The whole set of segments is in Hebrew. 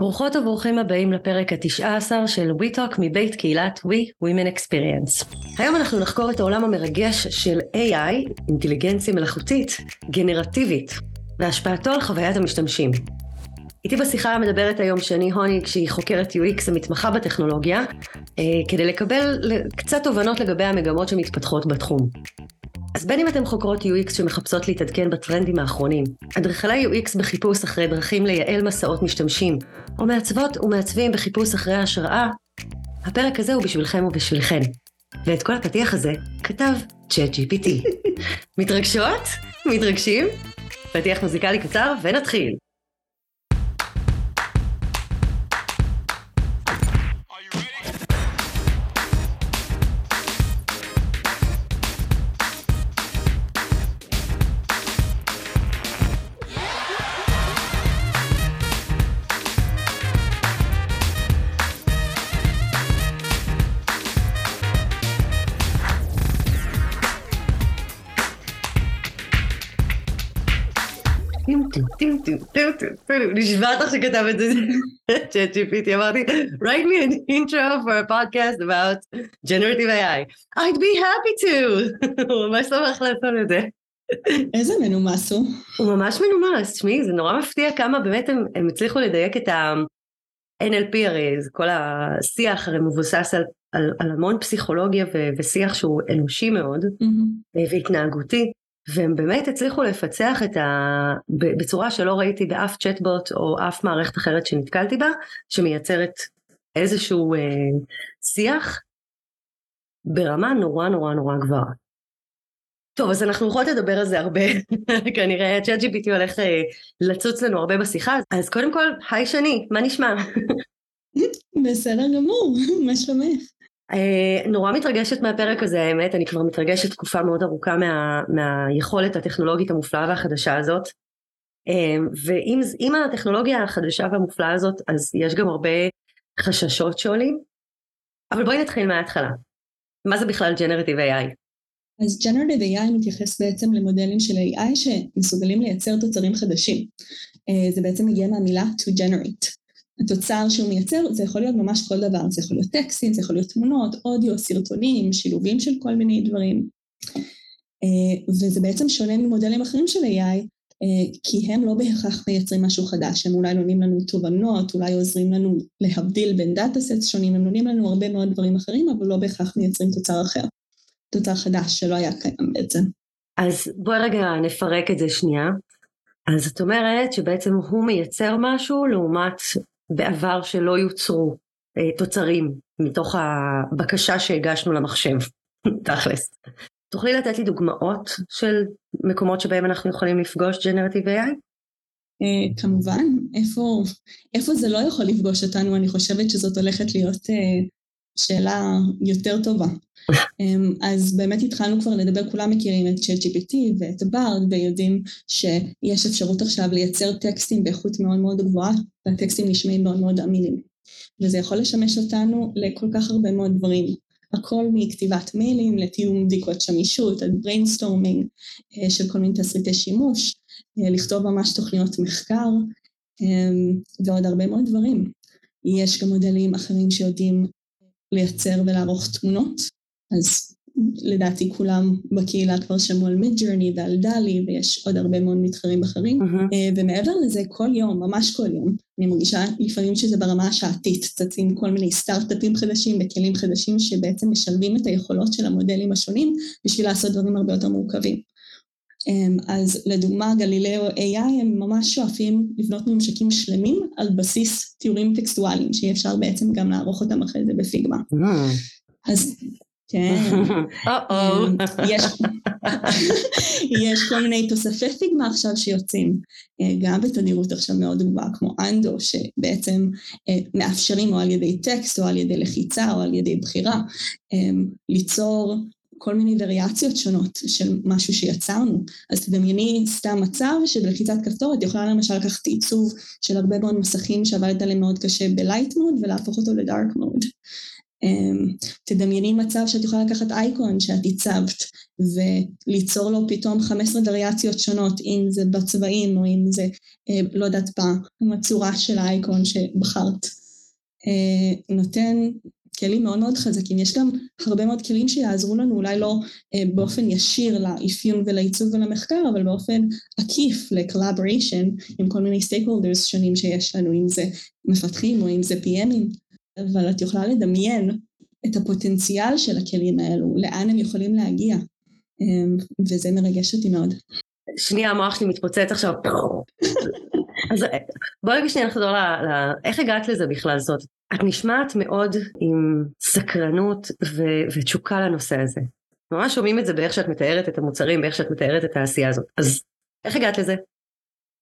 ברוכות וברוכים הבאים לפרק התשע עשר של WeTalk מבית קהילת We Women Experience. היום אנחנו נחקור את העולם המרגש של AI, אינטליגנציה מלאכותית, גנרטיבית, והשפעתו על חוויית המשתמשים. איתי בשיחה מדברת היום שני הוניג שהיא חוקרת UX המתמחה בטכנולוגיה, אה, כדי לקבל קצת תובנות לגבי המגמות שמתפתחות בתחום. אז בין אם אתם חוקרות UX שמחפשות להתעדכן בטרנדים האחרונים, אדריכלי UX בחיפוש אחרי דרכים לייעל מסעות משתמשים, או מעצבות ומעצבים בחיפוש אחרי השראה, הפרק הזה הוא בשבילכם ובשבילכן. ואת כל הפתיח הזה כתב צ'אט GPT. מתרגשות? מתרגשים? פתיח מוזיקלי קצר ונתחיל. נשבע אותך שכתב את זה, צ'אט GPT, אמרתי, write me an intro for a podcast about generative AI. I'd be happy to. הוא ממש שמח לעשות את זה. איזה מנומס הוא. הוא ממש מנומס, תשמעי, זה נורא מפתיע כמה באמת הם, הם הצליחו לדייק את ה-NLP הרי, כל השיח הרי מבוסס על, על, על המון פסיכולוגיה ו, ושיח שהוא אנושי מאוד, mm-hmm. והתנהגותי. והם באמת הצליחו לפצח את ה... בצורה שלא ראיתי באף צ'טבוט או אף מערכת אחרת שנתקלתי בה, שמייצרת איזשהו אה, שיח ברמה נורא נורא נורא גבוהה. טוב, אז אנחנו יכולות לדבר על זה הרבה, כנראה צ'אט GPT הולך אה, לצוץ לנו הרבה בשיחה, אז קודם כל, היי שני, מה נשמע? בסדר גמור, מה שלומך? אה, נורא מתרגשת מהפרק הזה האמת, אני כבר מתרגשת תקופה מאוד ארוכה מה, מהיכולת הטכנולוגית המופלאה והחדשה הזאת. אה, ועם הטכנולוגיה החדשה והמופלאה הזאת אז יש גם הרבה חששות שעולים. אבל בואי נתחיל מההתחלה. מה זה בכלל Generative AI? אז Generative AI מתייחס בעצם למודלים של AI שמסוגלים לייצר תוצרים חדשים. אה, זה בעצם מגיע מהמילה to generate. התוצר שהוא מייצר זה יכול להיות ממש כל דבר, זה יכול להיות טקסטים, זה יכול להיות תמונות, אודיו, סרטונים, שילובים של כל מיני דברים. אה, וזה בעצם שונה ממודלים אחרים של AI, אה, כי הם לא בהכרח מייצרים משהו חדש, הם אולי נותנים לנו תובנות, אולי עוזרים לנו להבדיל בין דאטה סט שונים, הם נותנים לנו הרבה מאוד דברים אחרים, אבל לא בהכרח מייצרים תוצר אחר, תוצר חדש שלא היה קיים בעצם. אז בואי רגע נפרק את זה שנייה. אז את אומרת שבעצם הוא מייצר משהו לעומת בעבר שלא יוצרו אה, תוצרים מתוך הבקשה שהגשנו למחשב, תכלס. תוכלי לתת לי דוגמאות של מקומות שבהם אנחנו יכולים לפגוש Generative AI? Uh, כמובן, איפה, איפה זה לא יכול לפגוש אותנו, אני חושבת שזאת הולכת להיות uh, שאלה יותר טובה. Um, אז באמת התחלנו כבר לדבר, כולם מכירים את ChatGPT ואת ברד ויודעים שיש אפשרות עכשיו לייצר טקסטים באיכות מאוד מאוד גבוהה והטקסטים נשמעים מאוד מאוד אמינים. וזה יכול לשמש אותנו לכל כך הרבה מאוד דברים. הכל מכתיבת מיילים לתיאום בדיקות שמישות, עד brainstorming uh, של כל מיני תסריטי שימוש, uh, לכתוב ממש תוכניות מחקר um, ועוד הרבה מאוד דברים. יש גם מודלים אחרים שיודעים לייצר ולערוך תמונות, אז לדעתי כולם בקהילה כבר שמעו על מידג'רני ועל דלי ויש עוד הרבה מאוד מתחרים אחרים uh-huh. ומעבר לזה כל יום, ממש כל יום, אני מרגישה לפעמים שזה ברמה השעתית, צצים כל מיני סטארט-אפים חדשים וכלים חדשים שבעצם משלבים את היכולות של המודלים השונים בשביל לעשות דברים הרבה יותר מורכבים. אמ, אז לדוגמה גלילאו AI הם ממש שואפים לבנות ממשקים שלמים על בסיס תיאורים טקסטואליים שאי אפשר בעצם גם לערוך אותם אחרי זה בפיגמה. Mm. אז כן, אמ, יש, יש כל מיני תוספי פיגמה עכשיו שיוצאים אה, גם בתדירות עכשיו מאוד גבוהה כמו אנדו שבעצם אה, מאפשרים או על ידי טקסט או על ידי לחיצה או על ידי בחירה אמ, ליצור כל מיני וריאציות שונות של משהו שיצרנו. אז תדמייני סתם מצב שבלחיצת כפתור את יכולה למשל לקחת עיצוב של הרבה מאוד מסכים שעבדת עליהם מאוד קשה בלייט מוד ולהפוך אותו לדארק מוד. תדמייני מצב שאת יכולה לקחת אייקון שאת הצבת וליצור לו פתאום 15 וריאציות שונות, אם זה בצבעים או אם זה, לא יודעת, בצורה של האייקון שבחרת. נותן כלים מאוד מאוד חזקים. יש גם הרבה מאוד כלים שיעזרו לנו, אולי לא אה, באופן ישיר לאפיון ולעיצוב ולמחקר, אבל באופן עקיף ל-collaboration עם כל מיני stakeholders שונים שיש לנו, אם זה מפתחים או אם זה PMים, אבל את יכולה לדמיין את הפוטנציאל של הכלים האלו, לאן הם יכולים להגיע, אה, וזה מרגש אותי מאוד. שנייה, המוח שלי מתפוצץ עכשיו. אז בואי רגע שנייה נחזור ל... ל... איך הגעת לזה בכלל זאת? את נשמעת מאוד עם סקרנות ו... ותשוקה לנושא הזה. ממש שומעים את זה באיך שאת מתארת את המוצרים, באיך שאת מתארת את העשייה הזאת. אז איך הגעת לזה?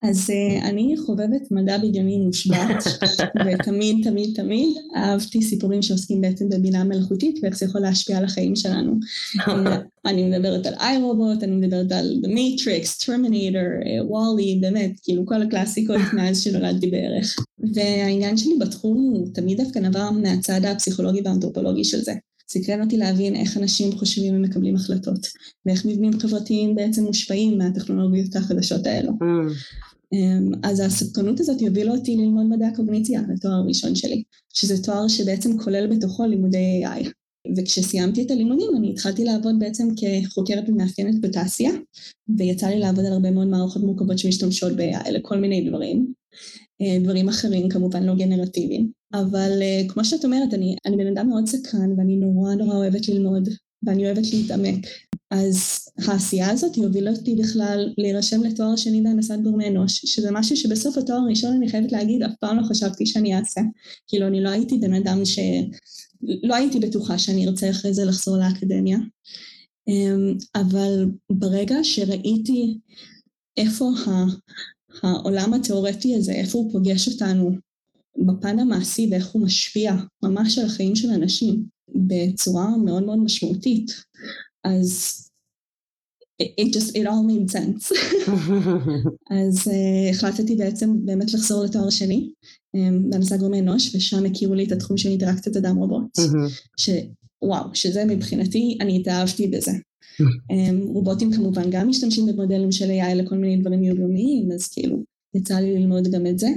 אז uh, אני חובבת מדע בדיוני מושבת, ותמיד תמיד תמיד אהבתי סיפורים שעוסקים בעצם בבינה מלאכותית ואיך זה יכול להשפיע על החיים שלנו. אני מדברת על איי-רובוט, אני מדברת על The Matrix, Terminator, וואלי, uh, באמת, כאילו כל הקלאסיקות מאז שנולדתי בערך. והעניין שלי בתחום הוא תמיד דווקא נבע מהצד הפסיכולוגי והאנתרופולוגי של זה. סקרן אותי להבין איך אנשים חושבים ומקבלים החלטות, ואיך מבנים חברתיים בעצם מושפעים מהטכנולוגיות החדשות האלו. Mm. אמ, אז הספקנות הזאת יובילה אותי ללמוד מדעי הקוגניציה לתואר הראשון שלי, שזה תואר שבעצם כולל בתוכו לימודי AI. וכשסיימתי את הלימודים אני התחלתי לעבוד בעצם כחוקרת ומאפיינת בתעשייה, ויצא לי לעבוד על הרבה מאוד מערכות מורכבות שמשתמשות ב-AI לכל מיני דברים, אה, דברים אחרים כמובן לא גנרטיביים. אבל uh, כמו שאת אומרת, אני, אני בן אדם מאוד סקרן ואני נורא נורא אוהבת ללמוד ואני אוהבת להתעמק. אז העשייה הזאת הובילה אותי בכלל להירשם לתואר שני בהנדסת גורמי אנוש, שזה משהו שבסוף התואר הראשון אני חייבת להגיד, אף פעם לא חשבתי שאני אעשה. כאילו אני לא הייתי בן אדם ש... לא הייתי בטוחה שאני ארצה אחרי זה לחזור לאקדמיה. אמ, אבל ברגע שראיתי איפה העולם התיאורטי הזה, איפה הוא פוגש אותנו בפן המעשי ואיך הוא משפיע ממש על החיים של אנשים בצורה מאוד מאוד משמעותית. אז it just, it all made sense. אז uh, החלטתי בעצם באמת לחזור לתואר שני um, בהנדסה גורמי אנוש, ושם הכירו לי את התחום של אינטראקציית אדם רובוט, שוואו, שזה מבחינתי, אני התאהבתי בזה. um, רובוטים כמובן גם משתמשים במודלים של AI לכל מיני דברים יומיומיים, אז כאילו יצא לי ללמוד גם את זה.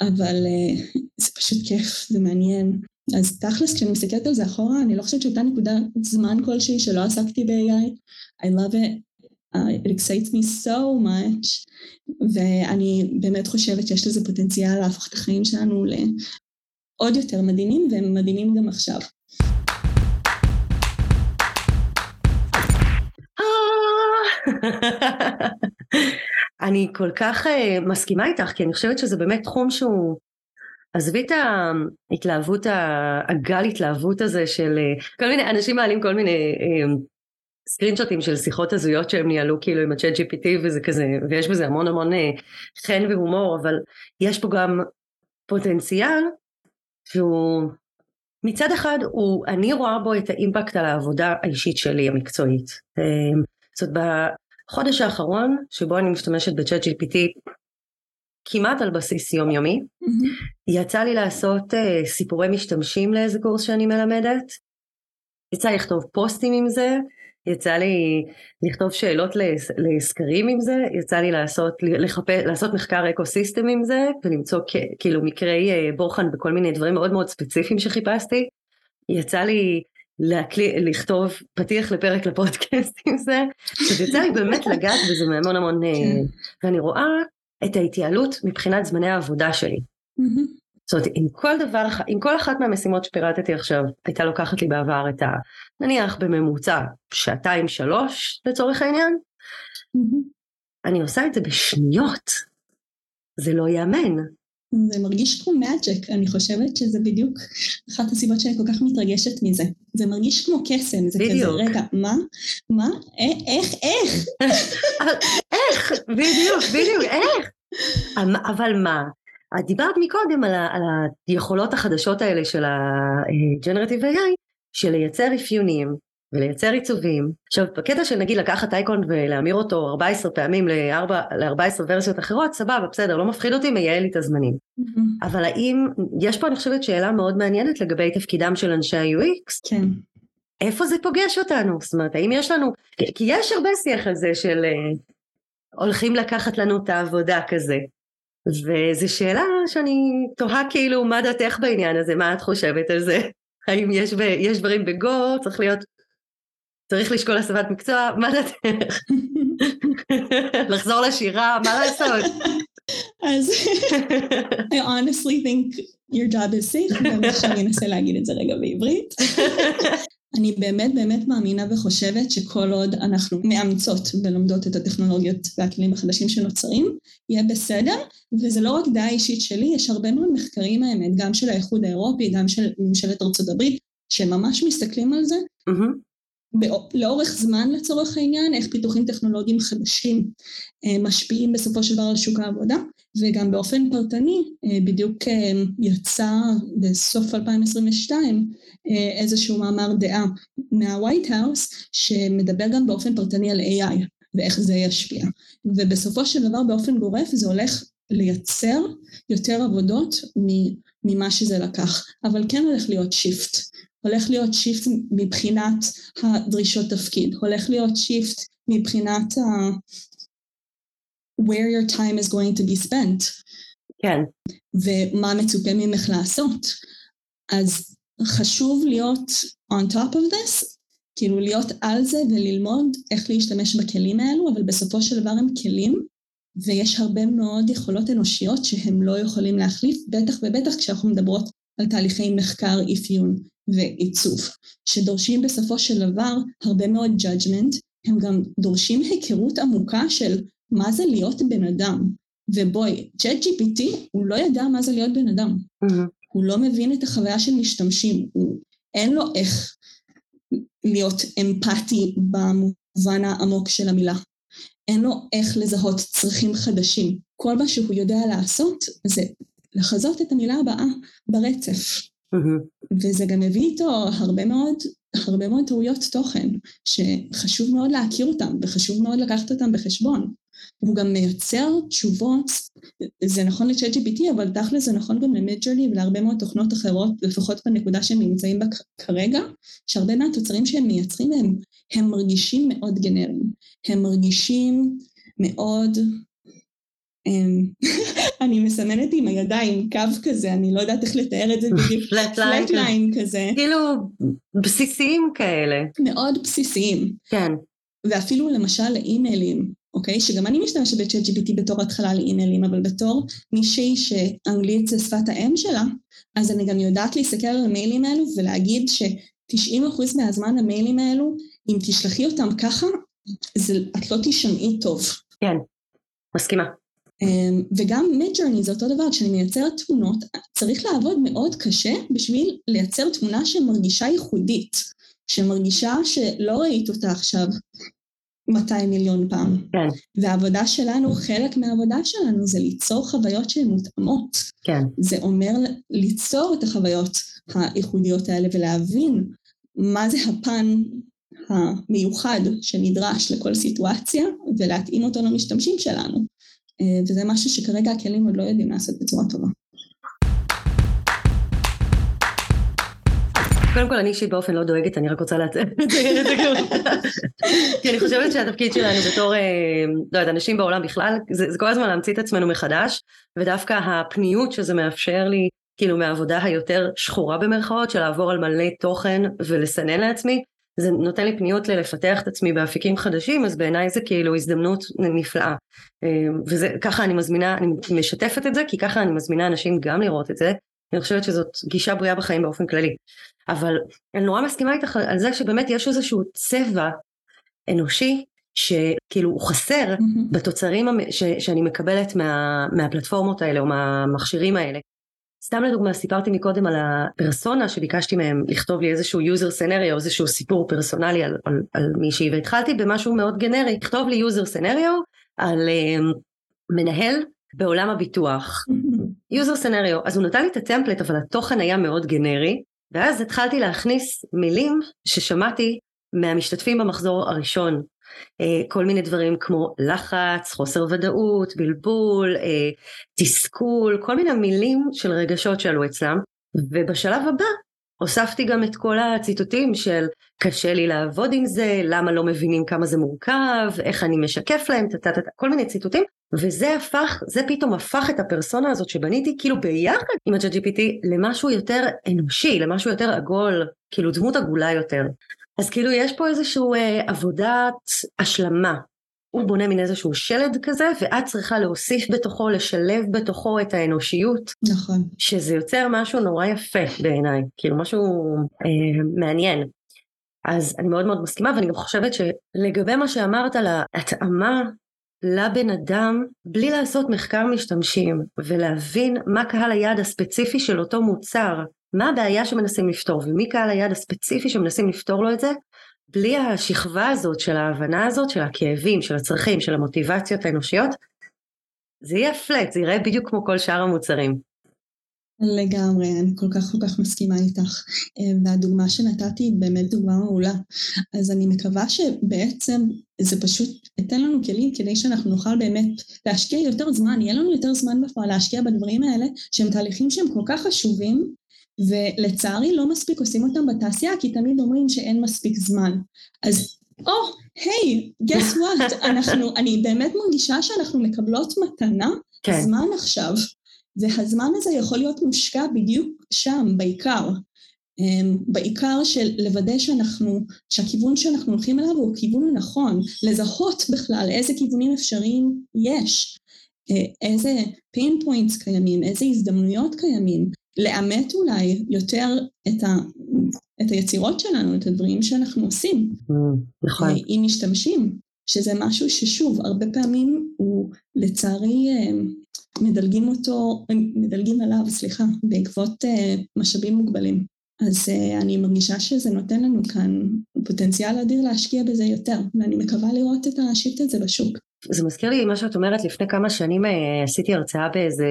אבל uh, זה פשוט כיף, זה מעניין. אז תכלס, כשאני מסתכלת על זה אחורה, אני לא חושבת שהייתה נקודה זמן כלשהי שלא עסקתי ב-AI. I love it, uh, it excites me so much, ואני באמת חושבת שיש לזה פוטנציאל להפוך את החיים שלנו לעוד יותר מדהימים, והם מדהימים גם עכשיו. אני כל כך uh, מסכימה איתך, כי אני חושבת שזה באמת תחום שהוא... עזבי את ההתלהבות, הגל התלהבות הזה של uh, כל מיני, אנשים מעלים כל מיני uh, סקרינשוטים של שיחות הזויות שהם ניהלו כאילו עם הצ'אט GPT וזה כזה, ויש בזה המון המון uh, חן והומור, אבל יש פה גם פוטנציאל שהוא מצד אחד הוא, אני רואה בו את האימפקט על העבודה האישית שלי המקצועית. זאת אומרת, בחודש האחרון, שבו אני משתמשת בצ'אט GPT כמעט על בסיס יומיומי, mm-hmm. יצא לי לעשות uh, סיפורי משתמשים לאיזה קורס שאני מלמדת, יצא לי לכתוב פוסטים עם זה, יצא לי לכתוב שאלות לסקרים עם זה, יצא לי לעשות, לחפש, לעשות מחקר אקו סיסטם עם זה, ולמצוא כאילו מקרי uh, בוחן בכל מיני דברים מאוד מאוד ספציפיים שחיפשתי. יצא לי להקלי, לכתוב פתיח לפרק לפודקאסט עם זה, אז יצא לי באמת לגעת בזה מהמון המון, אה, כן. ואני רואה את ההתייעלות מבחינת זמני העבודה שלי. זאת אומרת, עם כל דבר, עם כל אחת מהמשימות שפירטתי עכשיו, הייתה לוקחת לי בעבר את ה... נניח בממוצע שעתיים שלוש לצורך העניין, אני עושה את זה בשניות. זה לא ייאמן. זה מרגיש כמו מאג'ק, אני חושבת שזה בדיוק אחת הסיבות שאני כל כך מתרגשת מזה. זה מרגיש כמו קסם, זה בדיוק. כזה, רגע, מה? מה? איך? איך? איך? בדיוק, בדיוק, איך? אבל מה? את דיברת מקודם על, ה, על היכולות החדשות האלה של ה-Generative AI, של לייצר אפיונים ולייצר עיצובים. עכשיו, בקטע של נגיד לקחת אייקון ולהמיר אותו 14 פעמים ל-14 ורסיות אחרות, סבבה, בסדר, לא מפחיד אותי, מייעל לי את הזמנים. Mm-hmm. אבל האם, יש פה אני חושבת שאלה מאוד מעניינת לגבי תפקידם של אנשי ה-UX. כן. איפה זה פוגש אותנו? זאת אומרת, האם יש לנו, כי יש הרבה שיח על זה של uh, הולכים לקחת לנו את העבודה כזה. וזו שאלה שאני תוהה כאילו מה דעתך בעניין הזה, מה את חושבת על זה? האם יש, ב, יש דברים בגו, צריך להיות, צריך לשקול הסבת מקצוע, מה דעתך? לחזור לשירה, מה לעשות? אז I honestly think your job is safe, גם שאני אנסה להגיד את זה רגע בעברית. אני באמת באמת מאמינה וחושבת שכל עוד אנחנו מאמצות ולומדות את הטכנולוגיות והכלים החדשים שנוצרים, יהיה בסדר, וזה לא רק דעה אישית שלי, יש הרבה מאוד מחקרים האמת, גם של האיחוד האירופי, גם של ממשלת ארצות הברית, שממש מסתכלים על זה. Mm-hmm. לאורך זמן לצורך העניין, איך פיתוחים טכנולוגיים חדשים אה, משפיעים בסופו של דבר על שוק העבודה, וגם באופן פרטני, אה, בדיוק אה, יצא בסוף 2022 אה, איזשהו מאמר דעה מהווייט האוס, שמדבר גם באופן פרטני על AI ואיך זה ישפיע. ובסופו של דבר באופן גורף זה הולך לייצר יותר עבודות ממה שזה לקח, אבל כן הולך להיות shift. הולך להיות shift מבחינת הדרישות תפקיד, הולך להיות shift מבחינת. Where your time is going to be spent. כן. ומה מצופה ממך לעשות. אז חשוב להיות on top of this, כאילו להיות על זה וללמוד איך להשתמש בכלים האלו, אבל בסופו של דבר הם כלים, ויש הרבה מאוד יכולות אנושיות שהם לא יכולים להחליף, בטח ובטח כשאנחנו מדברות על תהליכי מחקר, אפיון ועיצוב, שדורשים בסופו של דבר הרבה מאוד judgment, הם גם דורשים היכרות עמוקה של מה זה להיות בן אדם. ובואי, צ'אט GPT הוא לא ידע מה זה להיות בן אדם. Mm-hmm. הוא לא מבין את החוויה של משתמשים, הוא, אין לו איך להיות אמפתי במובן העמוק של המילה. אין לו איך לזהות צרכים חדשים. כל מה שהוא יודע לעשות זה לחזות את המילה הבאה ברצף. Mm-hmm. וזה גם מביא איתו הרבה מאוד, הרבה מאוד טעויות תוכן, שחשוב מאוד להכיר אותם וחשוב מאוד לקחת אותם בחשבון. הוא גם מייצר תשובות, זה נכון ל-chat GPT, אבל תכל'ס זה נכון גם ל-Midjourney ולהרבה מאוד תוכנות אחרות, לפחות בנקודה שהם נמצאים בה כרגע, שהרבה מהתוצרים שהם מייצרים הם, הם מרגישים מאוד גנריים, הם מרגישים מאוד... הם, אני מסמנת עם הידיים קו כזה, אני לא יודעת איך לתאר את זה בדיוק. פלט ליין כזה. כאילו בסיסיים כאלה. מאוד בסיסיים. כן. ואפילו למשל לאימיילים, אוקיי? שגם אני משתמשת ב-chat GPT בתור התחלה לאימיילים, אבל בתור מישהי שאנגלית זה שפת האם שלה, אז אני גם יודעת להסתכל על המיילים האלו ולהגיד ש-90% מהזמן המיילים האלו, אם תשלחי אותם ככה, זה, את לא תשמעי טוב. כן, מסכימה. אמ, וגם מידג'רני זה אותו דבר, כשאני מייצרת תמונות, צריך לעבוד מאוד קשה בשביל לייצר תמונה שמרגישה ייחודית, שמרגישה שלא ראית אותה עכשיו 200 מיליון פעם. כן. והעבודה שלנו, חלק מהעבודה שלנו זה ליצור חוויות שהן מותאמות. כן. זה אומר ליצור את החוויות הייחודיות האלה ולהבין מה זה הפן המיוחד שנדרש לכל סיטואציה ולהתאים אותו למשתמשים שלנו. אה, וזה משהו שכרגע הכלים עוד לא יודעים לעשות בצורה טובה. קודם כל אני אישית באופן לא דואגת, אני רק רוצה לציין את זה כי אני חושבת שהתפקיד שלנו בתור, אה, לא יודעת, אנשים בעולם בכלל, זה, זה כל הזמן להמציא את עצמנו מחדש, ודווקא הפניות שזה מאפשר לי, כאילו מהעבודה היותר שחורה במרכאות, של לעבור על מלא תוכן ולסנן לעצמי, זה נותן לי פניות ללפתח את עצמי באפיקים חדשים, אז בעיניי זה כאילו הזדמנות נפלאה. אה, וזה, ככה אני מזמינה, אני משתפת את זה, כי ככה אני מזמינה אנשים גם לראות את זה. אני חושבת שזאת גישה בריאה בחיים באופן כללי. אבל אני נורא מסכימה איתך על זה שבאמת יש איזשהו צבע אנושי שכאילו הוא חסר mm-hmm. בתוצרים ש, שאני מקבלת מה, מהפלטפורמות האלה או מהמכשירים האלה. סתם לדוגמה סיפרתי מקודם על הפרסונה שביקשתי מהם לכתוב לי איזשהו user scenario, איזשהו סיפור פרסונלי על, על, על מישהי והתחלתי במשהו מאוד גנרי, לכתוב לי user scenario על uh, מנהל בעולם הביטוח. User scenario, אז הוא נתן לי את הטמפלט אבל התוכן היה מאוד גנרי ואז התחלתי להכניס מילים ששמעתי מהמשתתפים במחזור הראשון. אה, כל מיני דברים כמו לחץ, חוסר ודאות, בלבול, אה, תסכול, כל מיני מילים של רגשות שעלו אצלם. ובשלב הבא הוספתי גם את כל הציטוטים של קשה לי לעבוד עם זה, למה לא מבינים כמה זה מורכב, איך אני משקף להם, טטטט, כל מיני ציטוטים, וזה הפך, זה פתאום הפך את הפרסונה הזאת שבניתי כאילו ביחד עם ה gpt למשהו יותר אנושי, למשהו יותר עגול, כאילו דמות עגולה יותר. אז כאילו יש פה איזושהי אה, עבודת השלמה. הוא בונה מין איזשהו שלד כזה, ואת צריכה להוסיף בתוכו, לשלב בתוכו את האנושיות. נכון. שזה יוצר משהו נורא יפה בעיניי, כאילו משהו אה, מעניין. אז אני מאוד מאוד מסכימה, ואני גם חושבת שלגבי מה שאמרת על ההתאמה לבן אדם, בלי לעשות מחקר משתמשים, ולהבין מה קהל היעד הספציפי של אותו מוצר, מה הבעיה שמנסים לפתור ומי קהל היעד הספציפי שמנסים לפתור לו את זה בלי השכבה הזאת של ההבנה הזאת של הכאבים של הצרכים של המוטיבציות האנושיות זה יהיה פלט זה יראה בדיוק כמו כל שאר המוצרים. לגמרי, אני כל כך כל כך מסכימה איתך. והדוגמה שנתתי היא באמת דוגמה מעולה. אז אני מקווה שבעצם זה פשוט ייתן לנו כלים כדי שאנחנו נוכל באמת להשקיע יותר זמן, יהיה לנו יותר זמן בפועל להשקיע בדברים האלה, שהם תהליכים שהם כל כך חשובים, ולצערי לא מספיק עושים אותם בתעשייה, כי תמיד אומרים שאין מספיק זמן. אז, או, היי, guess what, אנחנו, אני באמת מרגישה שאנחנו מקבלות מתנה, כן. זמן עכשיו, והזמן הזה יכול להיות מושקע בדיוק שם, בעיקר. Um, בעיקר של לוודא שאנחנו, שהכיוון שאנחנו הולכים אליו הוא הכיוון הנכון, לזהות בכלל איזה כיוונים אפשריים יש, אה, איזה pain points קיימים, איזה הזדמנויות קיימים, לאמת אולי יותר את, ה, את היצירות שלנו, את הדברים שאנחנו עושים. Mm, נכון. אם אה, משתמשים, שזה משהו ששוב, הרבה פעמים הוא לצערי אה, מדלגים אותו, מדלגים עליו, סליחה, בעקבות אה, משאבים מוגבלים. אז אני מרגישה שזה נותן לנו כאן פוטנציאל אדיר להשקיע בזה יותר, ואני מקווה לראות את השיפט הזה בשוק. זה מזכיר לי מה שאת אומרת, לפני כמה שנים עשיתי הרצאה באיזה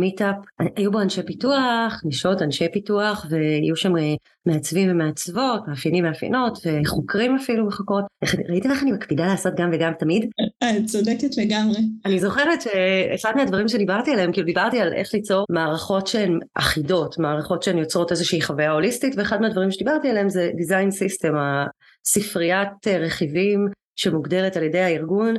מיטאפ, היו בו אנשי פיתוח, נשות אנשי פיתוח, ויהיו שם אה, מעצבים ומעצבות, מאפיינים מאפיינות, וחוקרים אפילו וחוקרות. ראיתם איך אני מקפידה לעשות גם וגם תמיד? את צודקת לגמרי. אני זוכרת שאחד מהדברים שדיברתי עליהם, כאילו דיברתי על איך ליצור מערכות שהן אחידות, מערכות שהן יוצרות איזושהי חוויה הוליסטית, ואחד מהדברים שדיברתי עליהם זה design system, הספריית אה, רכיבים שמוגדרת על ידי הארגון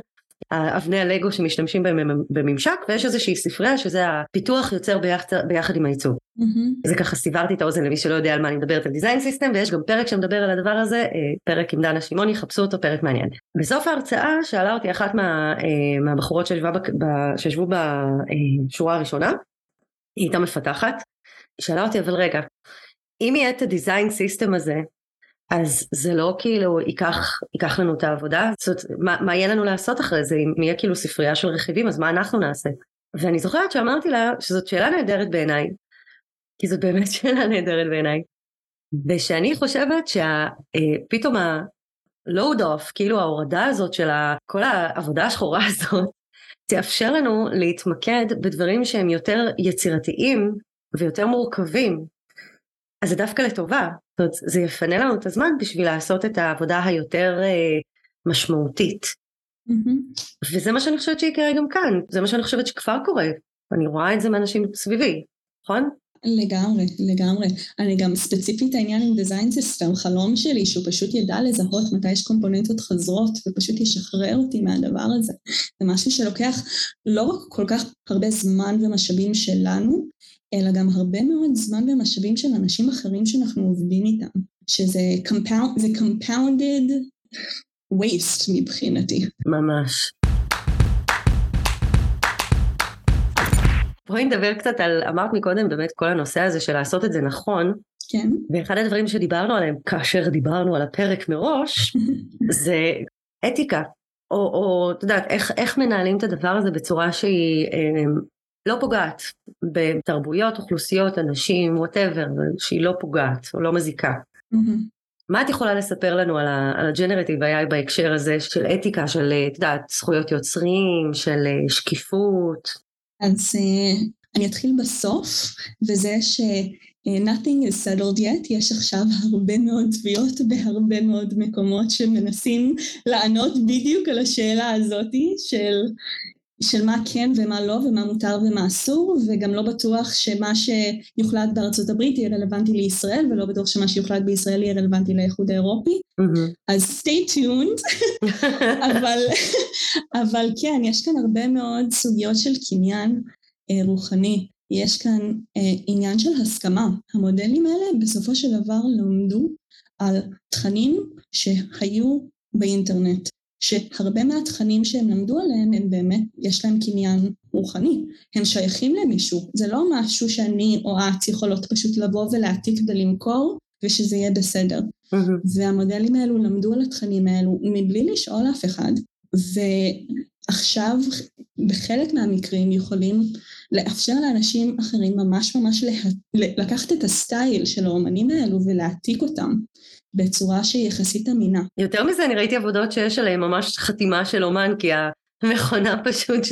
אבני הלגו שמשתמשים בהם בממשק ויש איזושהי ספרייה שזה הפיתוח יוצר ביחד, ביחד עם העיצוב. Mm-hmm. זה ככה סיברתי את האוזן למי שלא יודע על מה אני מדברת על דיזיין סיסטם ויש גם פרק שמדבר על הדבר הזה, אה, פרק עם דנה שמעוני, חפשו אותו, פרק מעניין. בסוף ההרצאה שאלה אותי אחת מה, אה, מהבחורות שישבו בשורה הראשונה, היא הייתה מפתחת, שאלה אותי אבל רגע, אם יהיה את הדיזיין סיסטם הזה אז זה לא כאילו ייקח, ייקח לנו את העבודה, זאת אומרת, מה, מה יהיה לנו לעשות אחרי זה, אם יהיה כאילו ספרייה של רכיבים, אז מה אנחנו נעשה? ואני זוכרת שאמרתי לה שזאת שאלה נהדרת בעיניי, כי זאת באמת שאלה נהדרת בעיניי, ושאני חושבת שפתאום אה, ה-load off, כאילו ההורדה הזאת של כל העבודה השחורה הזאת, תאפשר לנו להתמקד בדברים שהם יותר יצירתיים ויותר מורכבים, אז זה דווקא לטובה, זאת אומרת, זה יפנה לנו את הזמן בשביל לעשות את העבודה היותר אה, משמעותית. Mm-hmm. וזה מה שאני חושבת שיקרה גם כאן, זה מה שאני חושבת שכבר קורה, אני רואה את זה מאנשים סביבי, נכון? לגמרי, לגמרי. אני גם ספציפית העניין עם דיזיין סיסטם, חלום שלי שהוא פשוט ידע לזהות מתי יש קומפוננטות חזרות ופשוט ישחרר אותי מהדבר הזה. זה משהו שלוקח לא רק כל כך הרבה זמן ומשאבים שלנו, אלא גם הרבה מאוד זמן ומשאבים של אנשים אחרים שאנחנו עובדים איתם, שזה compound, זה compounded waste מבחינתי. ממש. בואי נדבר קצת על, אמרת מקודם באמת כל הנושא הזה של לעשות את זה נכון. כן. ואחד הדברים שדיברנו עליהם כאשר דיברנו על הפרק מראש, זה אתיקה. או, או את יודעת, איך, איך מנהלים את הדבר הזה בצורה שהיא אה, לא פוגעת בתרבויות, אוכלוסיות, אנשים, וואטאבר, שהיא לא פוגעת או לא מזיקה. Mm-hmm. מה את יכולה לספר לנו על, הג'נרטיב AI בהקשר הזה של אתיקה, של, את יודעת, זכויות יוצרים, של אה, שקיפות? אז uh, אני אתחיל בסוף, וזה ש... nothing is settled yet, יש עכשיו הרבה מאוד תביעות בהרבה מאוד מקומות שמנסים לענות בדיוק על השאלה הזאתי של של מה כן ומה לא ומה מותר ומה אסור וגם לא בטוח שמה שיוחלט בארצות הברית יהיה רלוונטי לישראל ולא בטוח שמה שיוחלט בישראל יהיה רלוונטי לאיחוד האירופי. Mm-hmm. אז stay tuned. אבל, אבל כן יש כאן הרבה מאוד סוגיות של קניין אה, רוחני. יש כאן אה, עניין של הסכמה. המודלים האלה בסופו של דבר למדו על תכנים שהיו באינטרנט שהרבה מהתכנים שהם למדו עליהם הם באמת, יש להם קניין רוחני, הם שייכים למישהו, זה לא משהו שאני או את יכולות פשוט לבוא ולהעתיק ולמכור ושזה יהיה בסדר. Mm-hmm. והמודלים האלו למדו על התכנים האלו מבלי לשאול אף אחד, ועכשיו בחלק מהמקרים יכולים לאפשר לאנשים אחרים ממש ממש לה... לקחת את הסטייל של האומנים האלו ולהעתיק אותם. בצורה שהיא יחסית אמינה. יותר מזה, אני ראיתי עבודות שיש עליהן ממש חתימה של אומן, כי המכונה פשוט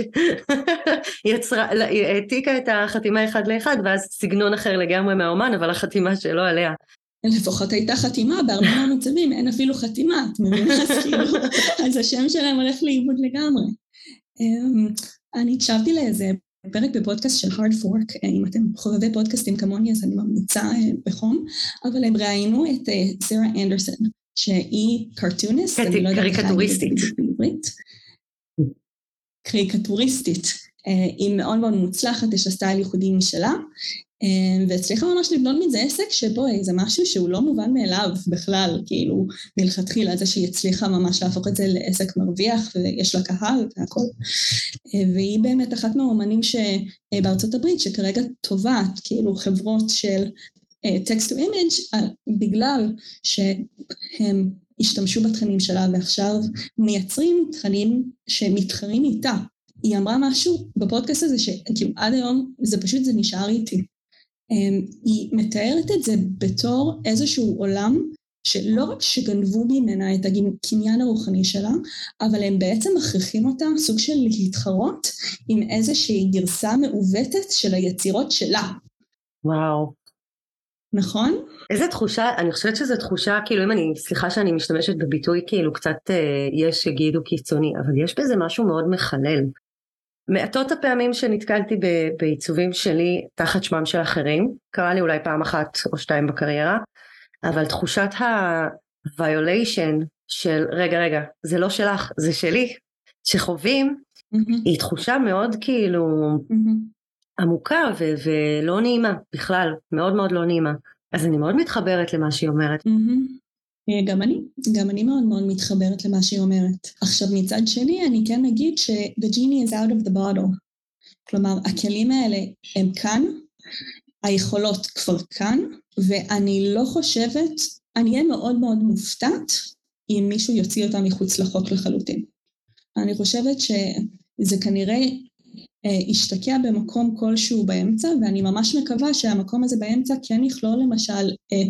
יצרה, העתיקה את החתימה אחד לאחד, ואז סגנון אחר לגמרי מהאומן, אבל החתימה שלו עליה. לפחות הייתה חתימה, בהרבה מהמצבים אין אפילו חתימה, את מבינה? אז כאילו, אז השם שלהם הולך לאיבוד לגמרי. אמ, אני הקשבתי לאיזה פרק בפודקאסט של hard fork, אה, אם אתם חובבי פודקאסטים כמוני אז אני ממליצה אה, בחום, אבל הם ראיינו את סרה אה, אנדרסון, שהיא קרטוניסט, אני לא יודעת קריקטוריסטית. קריקטוריסטית. היא מאוד מאוד מוצלחת, יש לה סטייל ייחודי משלה, והצליחה ממש לבנות מזה עסק שבו זה משהו שהוא לא מובן מאליו בכלל, כאילו מלכתחילה זה שהיא הצליחה ממש להפוך את זה לעסק מרוויח ויש לה קהל והכל. אמ, והיא באמת אחת מהאומנים שבארצות הברית שכרגע תובעת כאילו חברות של text to image בגלל שהם השתמשו בתכנים שלה ועכשיו מייצרים תכנים שמתחרים איתה. היא אמרה משהו בפודקאסט הזה שכאילו עד היום זה פשוט זה נשאר איתי. אמ, היא מתארת את זה בתור איזשהו עולם שלא רק שגנבו ממנה את הקניין הרוחני שלה, אבל הם בעצם מכריחים אותה סוג של להתחרות עם איזושהי גרסה מעוותת של היצירות שלה. וואו. נכון? איזה תחושה, אני חושבת שזו תחושה, כאילו אם אני, סליחה שאני משתמשת בביטוי כאילו קצת אה, יש שיגידו קיצוני, אבל יש בזה משהו מאוד מחלל. מעטות הפעמים שנתקלתי בעיצובים שלי תחת שמם של אחרים, קרה לי אולי פעם אחת או שתיים בקריירה, אבל תחושת ה-violation של רגע רגע זה לא שלך זה שלי שחווים mm-hmm. היא תחושה מאוד כאילו mm-hmm. עמוקה ו- ולא נעימה בכלל מאוד מאוד לא נעימה אז אני מאוד מתחברת למה שהיא אומרת. Mm-hmm. אה, גם אני, גם אני מאוד מאוד מתחברת למה שהיא אומרת. עכשיו מצד שני אני כן אגיד ש- the genie is out of the bottle. כלומר הכלים האלה הם כאן, היכולות כבר כאן, ואני לא חושבת, אני אהיה מאוד מאוד מופתעת אם מישהו יוציא אותה מחוץ לחוק לחלוטין. אני חושבת שזה כנראה אה, במקום כלשהו באמצע, ואני ממש מקווה שהמקום הזה באמצע כן יכלול למשל אה,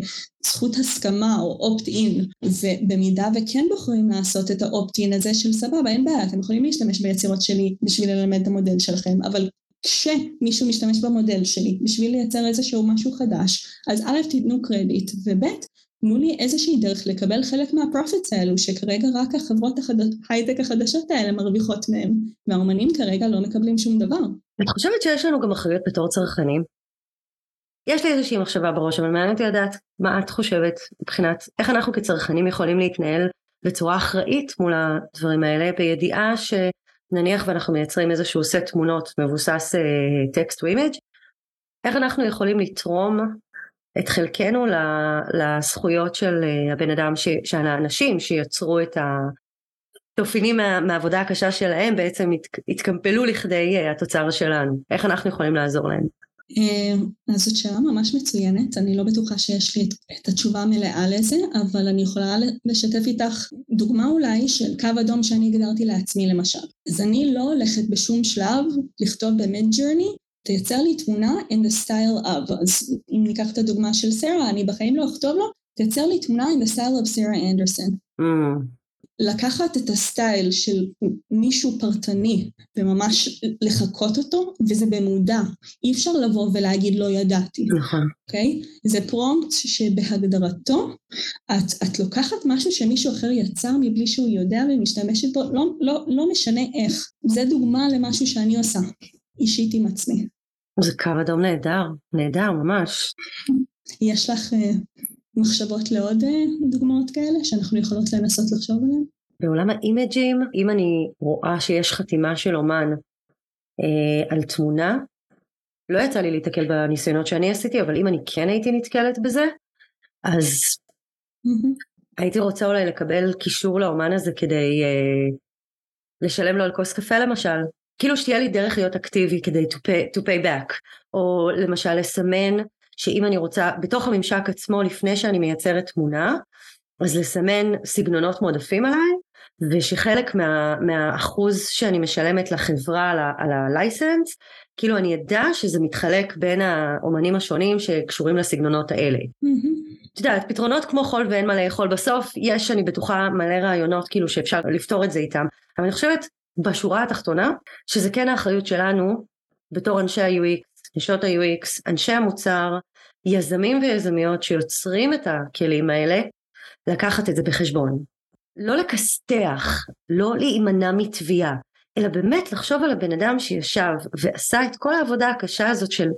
זכות הסכמה או אופט-אין, ובמידה וכן בוחרים לעשות את האופט-אין הזה של סבבה, אין בעיה, אתם יכולים להשתמש ביצירות שלי בשביל ללמד את המודל שלכם, אבל כשמישהו משתמש במודל שלי בשביל לייצר איזשהו משהו חדש, אז א', תיתנו קרדיט, וב', תנו לי איזושהי דרך לקבל חלק מה profits האלו, שכרגע רק החברות ההייטק החדשות האלה מרוויחות מהם, והאומנים כרגע לא מקבלים שום דבר. את חושבת שיש לנו גם אחריות בתור צרכנים? יש לי איזושהי מחשבה בראש, אבל מעניין אותי לדעת מה את חושבת מבחינת איך אנחנו כצרכנים יכולים להתנהל בצורה אחראית מול הדברים האלה, בידיעה שנניח ואנחנו מייצרים איזשהו סט תמונות מבוסס טקסט uh, image, איך אנחנו יכולים לתרום את חלקנו לזכויות של אה, הבן אדם, של האנשים שיצרו את התופינים מה, מהעבודה הקשה שלהם בעצם הת, התקמפלו לכדי אה, התוצר שלנו. איך אנחנו יכולים לעזור להם? אה, אז זאת שאלה ממש מצוינת, אני לא בטוחה שיש לי את, את התשובה המלאה לזה, אבל אני יכולה לשתף איתך דוגמה אולי של קו אדום שאני הגדרתי לעצמי למשל. אז אני לא הולכת בשום שלב לכתוב ב-Midjourney תייצר לי תמונה in the style of, אז אם ניקח את הדוגמה של שרה, אני בחיים לא אכתוב לו, תייצר לי תמונה in the style of שרה אנדרסון. Mm. לקחת את הסטייל של מישהו פרטני וממש לחקות אותו, וזה במודע. אי אפשר לבוא ולהגיד לא ידעתי. נכון. אוקיי? Okay? זה prompt שבהגדרתו, את, את לוקחת משהו שמישהו אחר יצר מבלי שהוא יודע ומשתמשת בו, לא, לא, לא משנה איך. זה דוגמה למשהו שאני עושה, אישית עם עצמי. זה קו אדום נהדר, נהדר ממש. יש לך uh, מחשבות לעוד uh, דוגמאות כאלה שאנחנו יכולות לנסות לחשוב עליהן? בעולם האימג'ים, אם אני רואה שיש חתימה של אומן אה, על תמונה, לא יצא לי להתקל בניסיונות שאני עשיתי, אבל אם אני כן הייתי נתקלת בזה, אז mm-hmm. הייתי רוצה אולי לקבל קישור לאומן הזה כדי אה, לשלם לו על כוס קפה למשל. כאילו שתהיה לי דרך להיות אקטיבי כדי to pay, to pay back, או למשל לסמן שאם אני רוצה, בתוך הממשק עצמו לפני שאני מייצרת תמונה, אז לסמן סגנונות מועדפים עליי, ושחלק מה, מהאחוז שאני משלמת לחברה על הלייסנס, כאילו אני אדע שזה מתחלק בין האומנים השונים שקשורים לסגנונות האלה. את יודעת, פתרונות כמו חול ואין מה לאכול בסוף, יש אני בטוחה מלא רעיונות כאילו שאפשר לפתור את זה איתם, אבל אני חושבת בשורה התחתונה, שזה כן האחריות שלנו בתור אנשי ה-UX, נשות ה-UX, אנשי המוצר, יזמים ויזמיות שיוצרים את הכלים האלה, לקחת את זה בחשבון. לא לכסתח, לא להימנע מתביעה, אלא באמת לחשוב על הבן אדם שישב ועשה את כל העבודה הקשה הזאת של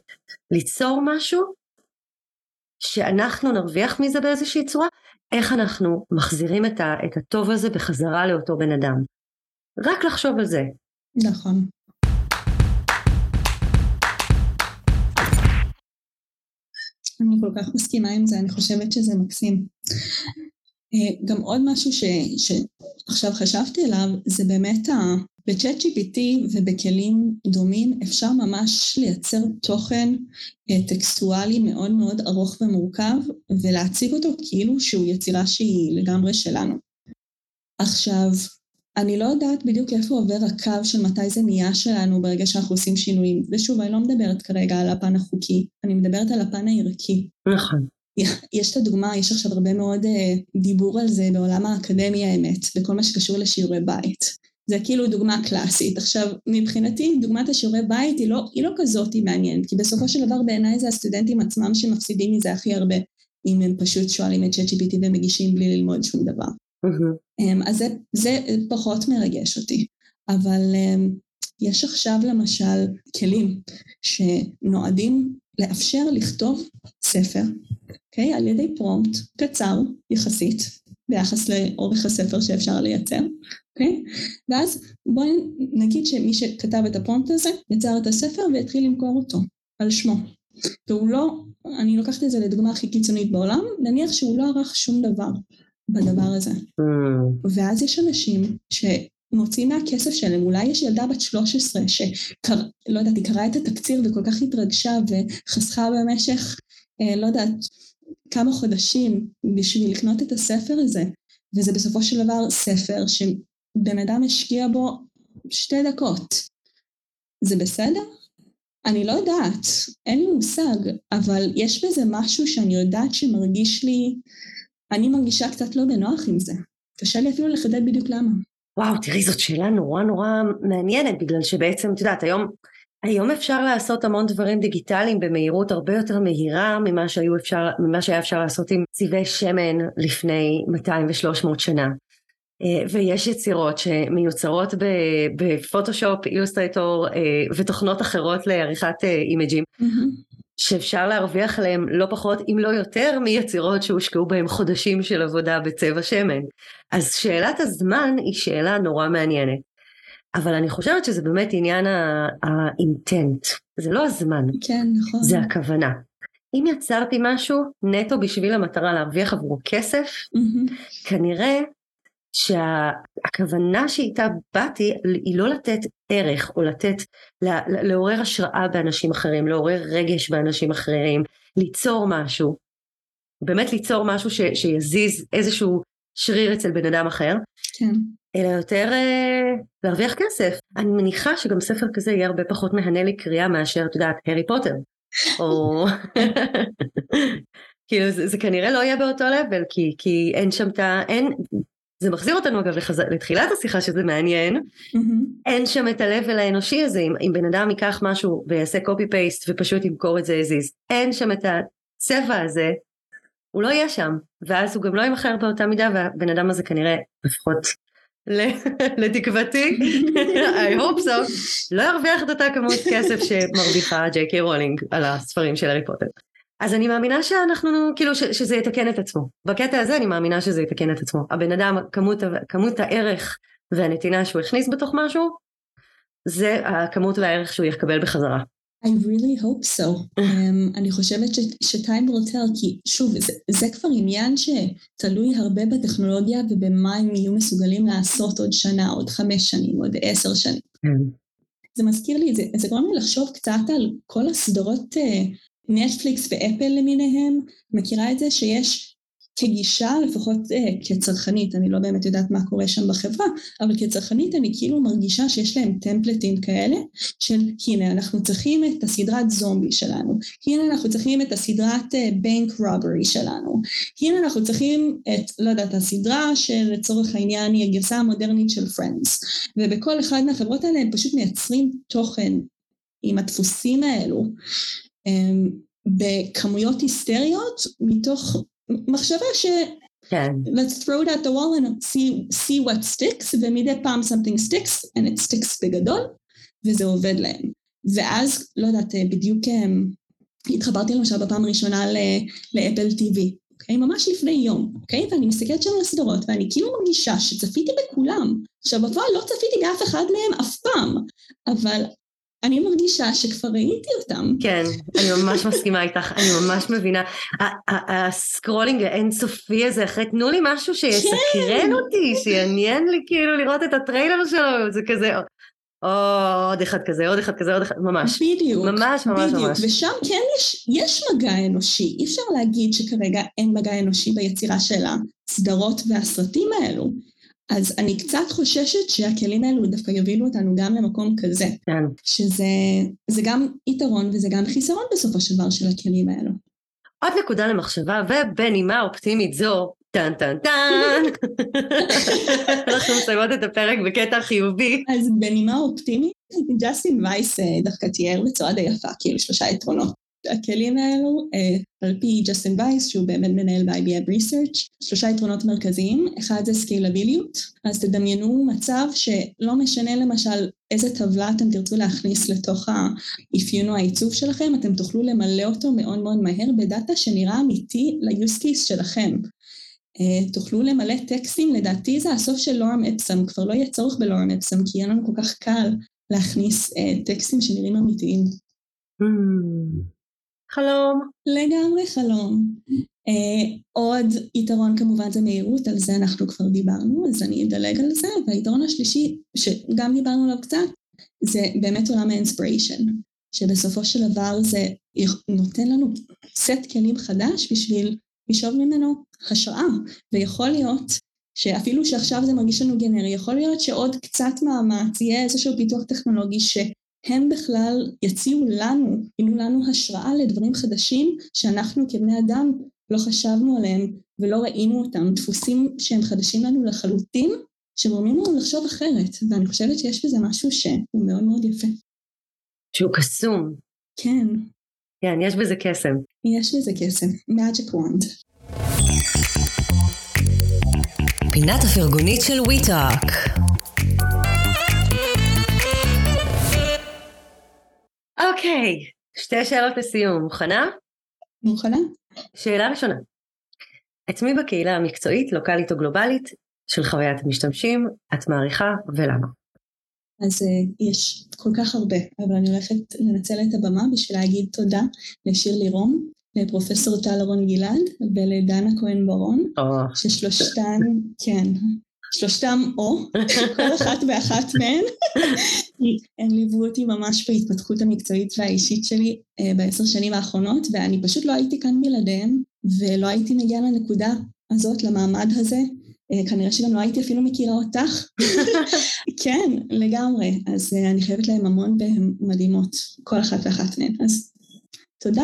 ליצור משהו, שאנחנו נרוויח מזה באיזושהי צורה, איך אנחנו מחזירים את, ה, את הטוב הזה בחזרה לאותו בן אדם. רק לחשוב על זה. נכון. אני כל כך מסכימה עם זה, אני חושבת שזה מקסים. אה, גם עוד משהו ש, שעכשיו חשבתי עליו, זה באמת ה... בצ'אט GPT ובכלים דומים אפשר ממש לייצר תוכן אה, טקסטואלי מאוד מאוד ארוך ומורכב ולהציג אותו כאילו שהוא יצירה שהיא לגמרי שלנו. עכשיו, אני לא יודעת בדיוק איפה עובר הקו של מתי זה נהיה שלנו ברגע שאנחנו עושים שינויים. ושוב, אני לא מדברת כרגע על הפן החוקי, אני מדברת על הפן הערכי. נכון. יש את הדוגמה, יש עכשיו הרבה מאוד uh, דיבור על זה בעולם האקדמיה האמת, בכל מה שקשור לשיעורי בית. זה כאילו דוגמה קלאסית. עכשיו, מבחינתי, דוגמת השיעורי בית היא לא, היא לא כזאת מעניינת, כי בסופו של דבר בעיניי זה הסטודנטים עצמם שמפסידים מזה הכי הרבה, אם הם פשוט שואלים את ChatGPT ומגישים בלי ללמוד שום דבר. Mm-hmm. אז זה, זה פחות מרגש אותי. אבל um, יש עכשיו למשל כלים שנועדים לאפשר לכתוב ספר, אוקיי? Okay, על ידי פרומפט קצר יחסית ביחס לאורך הספר שאפשר לייצר, אוקיי? Okay? ואז בואי נגיד שמי שכתב את הפרומפט הזה יצר את הספר והתחיל למכור אותו על שמו. והוא לא, אני לוקחת את זה לדוגמה הכי קיצונית בעולם, נניח שהוא לא ערך שום דבר בדבר הזה. Mm. ואז יש אנשים ש... מוציאים מהכסף שלהם, אולי יש ילדה בת 13 שקר... לא יודעת, היא קראה את התקציר וכל כך התרגשה וחסכה במשך, אה, לא יודעת, כמה חודשים בשביל לקנות את הספר הזה, וזה בסופו של דבר ספר שבן אדם השקיע בו שתי דקות. זה בסדר? אני לא יודעת, אין לי מושג, אבל יש בזה משהו שאני יודעת שמרגיש לי, אני מרגישה קצת לא בנוח עם זה. קשה לי אפילו לחדד בדיוק למה. וואו, תראי, זאת שאלה נורא נורא מעניינת, בגלל שבעצם, את יודעת, היום, היום אפשר לעשות המון דברים דיגיטליים במהירות הרבה יותר מהירה ממה, אפשר, ממה שהיה אפשר לעשות עם צבעי שמן לפני 200 ו-300 שנה. אה, ויש יצירות שמיוצרות בפוטושופ, אילוסטרטור אה, ותוכנות אחרות לעריכת אה, אימג'ים. Mm-hmm. שאפשר להרוויח עליהם לא פחות אם לא יותר מיצירות שהושקעו בהם חודשים של עבודה בצבע שמן. אז שאלת הזמן היא שאלה נורא מעניינת. אבל אני חושבת שזה באמת עניין האינטנט, זה לא הזמן, כן נכון, זה הכוונה. אם יצרתי משהו נטו בשביל המטרה להרוויח עבורו כסף, mm-hmm. כנראה שהכוונה שאיתה באתי היא לא לתת ערך או לתת, לעורר השראה באנשים אחרים, לעורר רגש באנשים אחרים, ליצור משהו, באמת ליצור משהו ש, שיזיז איזשהו שריר אצל בן אדם אחר, כן. אלא יותר אה, להרוויח כסף. אני מניחה שגם ספר כזה יהיה הרבה פחות מהנה לקריאה מאשר, את יודעת, הארי פוטר. או... כאילו זה, זה כנראה לא יהיה באותו לבל, כי, כי אין שם את ה... אין, זה מחזיר אותנו אגב לחז... לתחילת השיחה שזה מעניין, mm-hmm. אין שם את ה-level האנושי הזה, אם, אם בן אדם ייקח משהו ויעשה copy paste ופשוט ימכור את זה as is, אין שם את הצבע הזה, הוא לא יהיה שם, ואז הוא גם לא יימכר באותה מידה והבן אדם הזה כנראה לפחות לתקוותי, I hope so, לא ירוויח את אותה כמות כסף שמרוויחה ג'יי קיי רולינג על הספרים של הארי פוטר. אז אני מאמינה שאנחנו, כאילו, ש, שזה יתקן את עצמו. בקטע הזה אני מאמינה שזה יתקן את עצמו. הבן אדם, כמות, כמות הערך והנתינה שהוא הכניס בתוך משהו, זה הכמות והערך שהוא יקבל בחזרה. I really hope so. um, אני חושבת will tell, כי שוב, זה, זה כבר עניין שתלוי הרבה בטכנולוגיה ובמה הם יהיו מסוגלים לעשות עוד שנה, עוד חמש שנים, עוד עשר שנים. Mm. זה מזכיר לי, זה, זה גורם לי לחשוב קצת על כל הסדרות נטפליקס ואפל למיניהם. מכירה את זה שיש כגישה, לפחות אה, כצרכנית, אני לא באמת יודעת מה קורה שם בחברה, אבל כצרכנית אני כאילו מרגישה שיש להם טמפלטים כאלה, של הנה אנחנו צריכים את הסדרת זומבי שלנו, הנה אנחנו צריכים את הסדרת בנק uh, רוברי שלנו, הנה אנחנו צריכים את, לא יודעת, הסדרה שלצורך העניין היא הגרסה המודרנית של פרנדס, ובכל אחד מהחברות האלה הם פשוט מייצרים תוכן עם הדפוסים האלו. Um, בכמויות היסטריות מתוך מחשבה ש... כן. let's throw it at the wall and see, see what sticks, ומדי פעם something sticks, and it sticks בגדול, וזה עובד להם. ואז, לא יודעת, בדיוק התחברתי למשל בפעם הראשונה לאפל TV, אוקיי? ממש לפני יום, אוקיי? ואני מסתכלת שם על הסדרות, ואני כאילו מרגישה שצפיתי בכולם. עכשיו, בפועל לא צפיתי באף אחד מהם אף פעם, אבל אני מרגישה שכבר ראיתי אותם. כן, אני ממש מסכימה איתך, אני ממש מבינה. ה scrolling האינסופי הזה, אחרי תנו לי משהו שיסקרן כן. אותי, שיעניין לי כאילו לראות את הטריילר שלו, זה כזה, או עוד אחד כזה, עוד אחד כזה, עוד אחד, ממש. בדיוק. ממש, ממש, בדיוק. ממש. ושם כן יש, יש מגע אנושי, אי אפשר להגיד שכרגע אין מגע אנושי ביצירה של הסדרות והסרטים האלו. אז אני קצת חוששת שהכלים האלו דווקא יובילו אותנו גם למקום כזה. כן. שזה גם יתרון וזה גם חיסרון בסופו של דבר של הכלים האלו. עוד נקודה למחשבה, ובנימה אופטימית זו, טן טן טן, אנחנו מסיימות את הפרק בקטע חיובי. אז בנימה אופטימית, ג'סטין וייס אה, דווקא תיאר בצורה די יפה, כאילו שלושה יתרונות. הכלים האלו, אה, על פי ג'סטין וייס, שהוא באמת מנהל ב-IBM Research, שלושה יתרונות מרכזיים, אחד זה סקיילביליות, אז תדמיינו מצב שלא משנה למשל איזה טבלה אתם תרצו להכניס לתוך האפיון או העיצוב שלכם, אתם תוכלו למלא אותו מאוד מאוד מהר בדאטה שנראה אמיתי ל-use case שלכם. Uh, תוכלו למלא טקסטים, לדעתי זה הסוף של לורם אפסם, כבר לא יהיה צורך בלורם אפסם, כי יהיה לנו כל כך קל להכניס uh, טקסטים שנראים אמיתיים. Mm. חלום. לגמרי חלום. Uh, עוד יתרון כמובן זה מהירות, על זה אנחנו כבר דיברנו, אז אני אדלג על זה, והיתרון השלישי, שגם דיברנו עליו קצת, זה באמת עולם האינספיריישן, שבסופו של דבר זה נותן לנו סט כלים חדש בשביל לשאוב ממנו השראה, ויכול להיות שאפילו שעכשיו זה מרגיש לנו גנרי, יכול להיות שעוד קצת מאמץ יהיה איזשהו פיתוח טכנולוגי ש... הם בכלל יציעו לנו, ייתנו לנו השראה לדברים חדשים שאנחנו כבני אדם לא חשבנו עליהם ולא ראינו אותם, דפוסים שהם חדשים לנו לחלוטין, שגורמים לנו לחשוב אחרת, ואני חושבת שיש בזה משהו שהוא מאוד מאוד יפה. שהוא קסום. כן. כן, יש בזה קסם. יש בזה קסם. magic wand. פינת הפרגונית של וויטאק. אוקיי, שתי שאלות לסיום, מוכנה? מוכנה. שאלה ראשונה, את מי בקהילה המקצועית, לוקאלית או גלובלית, של חוויית המשתמשים, את מעריכה ולמה? אז uh, יש כל כך הרבה, אבל אני הולכת לנצל את הבמה בשביל להגיד תודה לשירלי רום, לפרופסור טל אהרון גלעד ולדנה כהן ברון, oh. ששלושתן, כן, שלושתם או, כל אחת ואחת מהן. הם ליוו אותי ממש בהתפתחות המקצועית והאישית שלי uh, בעשר שנים האחרונות, ואני פשוט לא הייתי כאן בלעדיהם, ולא הייתי מגיעה לנקודה הזאת, למעמד הזה. Uh, כנראה שגם לא הייתי אפילו מכירה אותך. כן, לגמרי. אז uh, אני חייבת להם המון והן מדהימות, כל אחת ואחת מהן. אז תודה.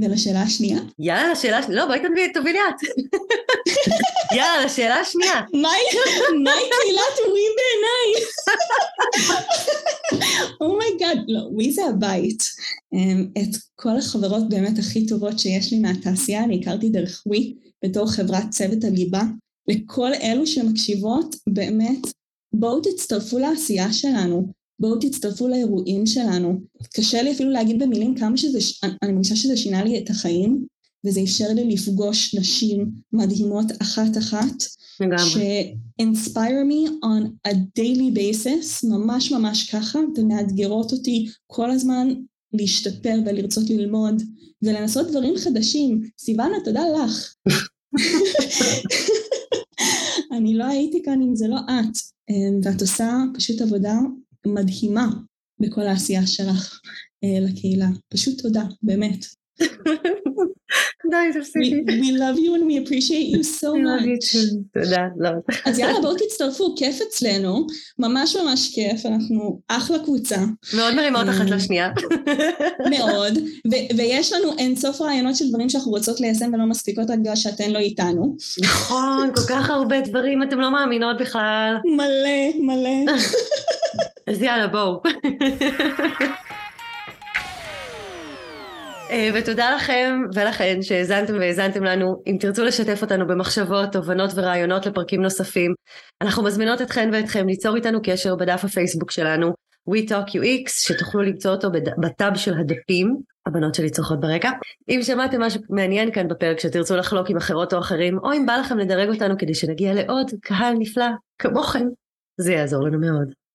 ולשאלה השנייה? יאללה, שאלה שנייה, לא, בואי תובילי את. יאללה, שאלה השנייה. מהי קהילת WE בעיניי? oh my god, לא, WE זה הבית. את כל החברות באמת הכי טובות שיש לי מהתעשייה, אני הכרתי דרך WE בתור חברת צוות הליבה. לכל אלו שמקשיבות, באמת, בואו תצטרפו לעשייה שלנו. בואו תצטרפו לאירועים שלנו. קשה לי אפילו להגיד במילים כמה שזה, אני מרגישה שזה שינה לי את החיים, וזה אפשר לי לפגוש נשים מדהימות אחת-אחת. לגמרי. ש-inspire me on a daily basis, ממש ממש ככה, ומאתגרות אותי כל הזמן להשתפר ולרצות ללמוד ולנסות דברים חדשים. סיוונה, תודה לך. אני לא הייתי כאן אם זה לא את, ואת עושה פשוט עבודה מדהימה בכל העשייה שלך אה, לקהילה. פשוט תודה, באמת. די, תפסיקי. We love you and we appreciate you so much. תודה, לא. אז יאללה, בואו תצטרפו, כיף אצלנו, ממש ממש כיף, אנחנו אחלה קבוצה. מאוד מרימות אחת לשנייה. מאוד, ויש לנו אינסוף רעיונות של דברים שאנחנו רוצות ליישם ולא מספיקות רק בגלל שאתן לא איתנו. נכון, כל כך הרבה דברים, אתם לא מאמינות בכלל. מלא, מלא. אז יאללה, בואו. ותודה לכם ולכן שהאזנתם והאזנתם לנו. אם תרצו לשתף אותנו במחשבות, תובנות ורעיונות לפרקים נוספים, אנחנו מזמינות אתכן ואתכם ליצור איתנו קשר בדף הפייסבוק שלנו, WeTalkUX, שתוכלו למצוא אותו בטאב של הדפים, הבנות שלי צורכות ברקע. אם שמעתם משהו מעניין כאן בפרק שתרצו לחלוק עם אחרות או אחרים, או אם בא לכם לדרג אותנו כדי שנגיע לעוד קהל נפלא כמוכם, זה יעזור לנו מאוד.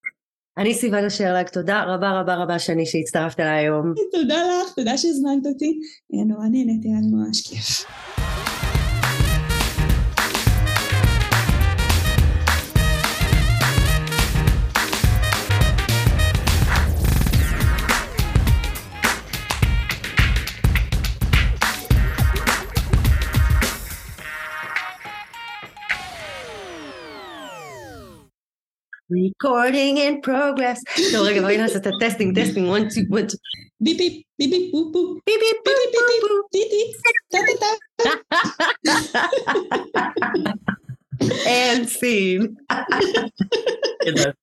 אני סיוון אשרלג, תודה רבה רבה רבה שני שהצטרפת אליי היום. תודה לך, תודה שהזמנת אותי. נורא נהניתי, היה לי ממש כיף. Recording in progress. No, lo que vayas hasta testing, testing, one, two, one, two. Beep, beep, beep, beep, boop, boop. Beep, beep, beep, boop, beep, boop, beep, beep, ta, ta, ta. And scene.